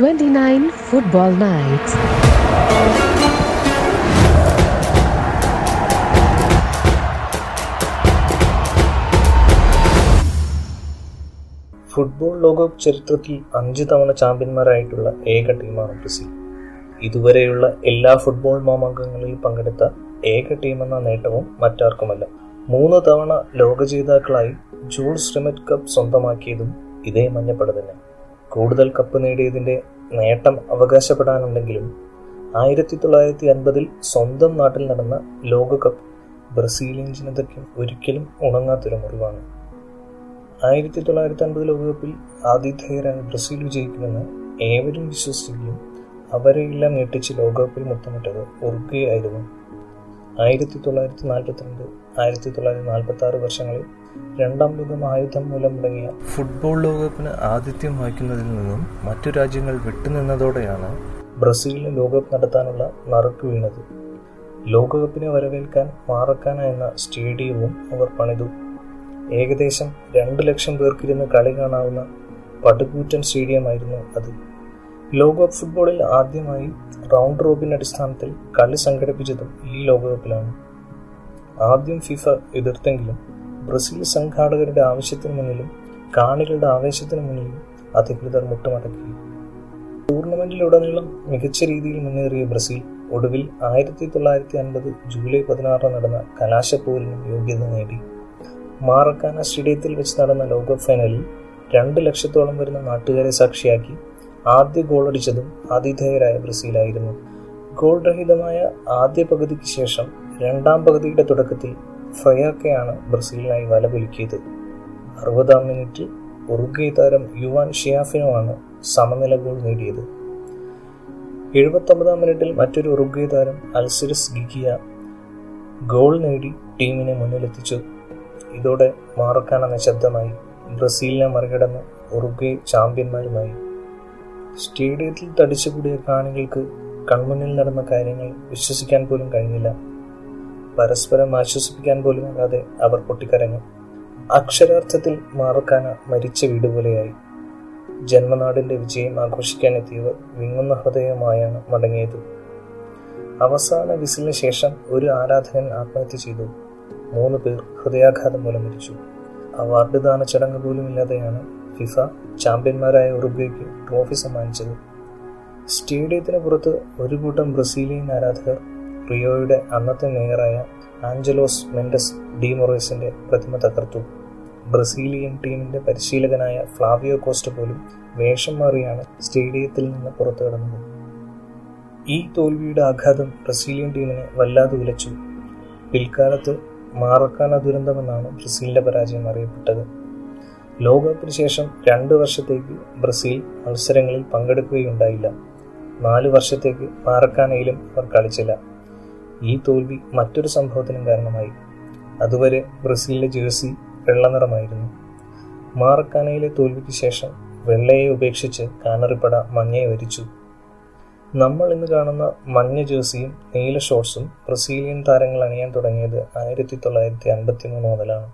29 football nights. Football ലോകകപ്പ് ചരിത്രത്തിൽ അഞ്ച് തവണ ചാമ്പ്യന്മാരായിട്ടുള്ള ഏക ടീമാണ് ബ്രസീൽ. ഇതുവരെയുള്ള എല്ലാ ഫുട്ബോൾ മാമാങ്കങ്ങളിൽ പങ്കെടുത്ത ഏക ടീമെന്ന നേട്ടവും മറ്റാർക്കുമല്ല. മൂന്ന് തവണ ലോക ജേതാക്കളായി ജൂൾസ് റിമറ്റ് കപ്പ് സ്വന്തമാക്കിയതും ഇതേ മഞ്ഞപ്പട തന്നെ. കൂടുതൽ കപ്പ് നേടിയതിന്റെ നേട്ടം അവകാശപ്പെടാനുണ്ടെങ്കിലും ആയിരത്തി തൊള്ളായിരത്തി അൻപതിൽ സ്വന്തം നാട്ടിൽ നടന്ന ലോകകപ്പ് ബ്രസീലിയൻ ജനതയ്ക്ക് ഒരിക്കലും ഉണങ്ങാത്തൊരു മുറിവാണ്. ആയിരത്തി തൊള്ളായിരത്തി അൻപത് ലോകകപ്പിൽ ആതിഥേയരായ ബ്രസീൽ വിജയിക്കുമെന്ന് ഏവരും വിശ്വസിക്കുകയും അവരെയെല്ലാം ഞെട്ടിച്ച് ലോകകപ്പിൽ മുത്തമിട്ടത് ഉറുഗ്വേ ആയിരുന്നു. ആയിരത്തി തൊള്ളായിരത്തി നാൽപ്പത്തിരണ്ട് ആയിരത്തി തൊള്ളായിരത്തി നാൽപ്പത്തി ആറ് വർഷങ്ങളിൽ രണ്ടാം ലോക മഹായുദ്ധം മൂലം മുടങ്ങിയ ഫുട്ബോൾ ലോകകപ്പിന് ആതിഥ്യം വഹിക്കുന്നതിൽ നിന്നും മറ്റു രാജ്യങ്ങൾ വിട്ടുനിന്നതോടെയാണ് ബ്രസീലിന് ലോകകപ്പ് നടത്താനുള്ള നറുക്ക് വീണത്. ലോകകപ്പിനെ വരവേൽക്കാൻ മാറക്കാന എന്ന സ്റ്റേഡിയവും അവർ പണിതു. ഏകദേശം രണ്ട് ലക്ഷം പേർക്കിരുന്ന് കളി കാണാവുന്ന പടുകൂറ്റൻ സ്റ്റേഡിയമായിരുന്നു അത്. ലോകകപ്പ് ഫുട്ബോളിൽ ആദ്യമായി റൗണ്ട് റോബിൻ അടിസ്ഥാനത്തിൽ കളി സംഘടിപ്പിച്ചതും ഈ ലോകകപ്പിലാണ്. ആദ്യം ഫിഫ എതിർത്തെങ്കിലും ബ്രസീൽ സംഘാടകരുടെ ആവശ്യത്തിന് മുന്നിലും കാണികളുടെ ആവേശത്തിന് മുന്നിലും അധികൃതർ മുട്ടുമടക്കി. ടൂർണമെന്റിലുടനീളം മികച്ച രീതിയിൽ മുന്നേറിയ ബ്രസീൽ ഒടുവിൽ ആയിരത്തി തൊള്ളായിരത്തി അൻപത് ജൂലൈ പതിനാറിന് നടന്ന കലാശപ്പോരിനും യോഗ്യത നേടി. മാറക്കാന സ്റ്റേഡിയത്തിൽ വെച്ച് നടന്ന ലോകകപ്പ് ഫൈനലിൽ രണ്ട് ലക്ഷത്തോളം വരുന്ന നാട്ടുകാരെ സാക്ഷിയാക്കി ആദ്യ ഗോളടിച്ചതും ആതിഥേയരായ ബ്രസീലായിരുന്നു. ഗോൾ രഹിതമായ ആദ്യ പകുതിക്ക് ശേഷം രണ്ടാം പകുതിയുടെ തുടക്കത്തിൽ ഫ്രയാക്കയാണ് ബ്രസീലിനായി വല പുലുക്കിയത്. അറുപതാം മിനിറ്റിൽ ഉറുഗേ താരം യുവാൻ ഷിയാഫിനുമാണ് സമനില ഗോൾ നേടിയത്. എഴുപത്തൊമ്പതാം മിനിറ്റിൽ മറ്റൊരു ഉറുഗേ താരം അൽസിരസ് ഗിഗിയ ഗോൾ നേടി ടീമിനെ മുന്നിലെത്തിച്ചു. ഇതോടെ മാറക്കാന നിശബ്ദമായി ബ്രസീലിനെ മറികടന്ന് ഉറുഗേ ചാമ്പ്യന്മാരുമായി. സ്റ്റേഡിയത്തിൽ തടിച്ചുകൂടിയ കാണികൾക്ക് കൺമുന്നിൽ നടന്ന കാര്യങ്ങൾ വിശ്വസിക്കാൻ പോലും കഴിഞ്ഞില്ല. പരസ്പരം ആശ്വസിപ്പിക്കാൻ പോലും അല്ലാതെ അവർ പൊട്ടിക്കരഞ്ഞു. അക്ഷരാർത്ഥത്തിൽ മാറക്കാന മരിച്ച വീട് പോലെയായി. ജന്മനാടിന്റെ വിജയം ആഘോഷിക്കാൻ എത്തിയവർ വിങ്ങുന്ന ഹൃദയമായാണ് മടങ്ങിയത്. അവസാന വിസിലിന് ശേഷം ഒരു ആരാധകൻ ആത്മഹത്യ ചെയ്തു. മൂന്ന് പേർ ഹൃദയാഘാതം മൂലം മരിച്ചു. അവാർഡ് ദാന ചടങ്ങ് പോലും ഇല്ലാതെയാണ് ഫിഫ ചാമ്പ്യന്മാരായ ഉറുഗ്വേക്ക് ട്രോഫി സമ്മാനിച്ചത്. സ്റ്റേഡിയത്തിന് പുറത്ത് ഒരു കൂട്ടം ബ്രസീലിയൻ ആരാധകർ റിയോയുടെ അന്നത്തെ മേയറായ ആഞ്ചലോസ് മെൻഡസ് ഡിമൊറേസിന്റെ പ്രതിമ തകർത്തു. ബ്രസീലിയൻ ടീമിന്റെ പരിശീലകനായ ഫ്ലാവിയോ കോസ്റ്റ പോലും വേഷം മാറിയാണ് സ്റ്റേഡിയത്തിൽ നിന്ന് പുറത്തു കടന്നത്. ഈ തോൽവിയുടെ ആഘാതം ബ്രസീലിയൻ ടീമിനെ വല്ലാതെ ഉലച്ചു. പിൽക്കാലത്ത് മാറക്കാന ദുരന്തമെന്നാണ് ബ്രസീലിന്റെ പരാജയം അറിയപ്പെട്ടത്. ലോകകപ്പിന് ശേഷം രണ്ട് വർഷത്തേക്ക് ബ്രസീൽ മത്സരങ്ങളിൽ പങ്കെടുക്കുകയുണ്ടായില്ല. നാല് വർഷത്തേക്ക് മാറക്കാനയിലും അവർ കളിച്ചില്ല. ഈ തോൽവി മറ്റൊരു സംഭവത്തിനും കാരണമായി. അതുവരെ ബ്രസീലിന്റെ ജേഴ്സി വെള്ളനിറമായിരുന്നു. മാറക്കാനയിലെ തോൽവിക്ക് ശേഷം വെള്ളയെ ഉപേക്ഷിച്ച് കാനറിപ്പട മഞ്ഞയെ വരിച്ചു. നമ്മൾ ഇന്ന് കാണുന്ന മഞ്ഞ ജേഴ്സിയും നീല ഷോർട്സും ബ്രസീലിയൻ താരങ്ങൾ അണിയാൻ തുടങ്ങിയത് ആയിരത്തി തൊള്ളായിരത്തി അൻപത്തി മൂന്ന് മുതലാണ്.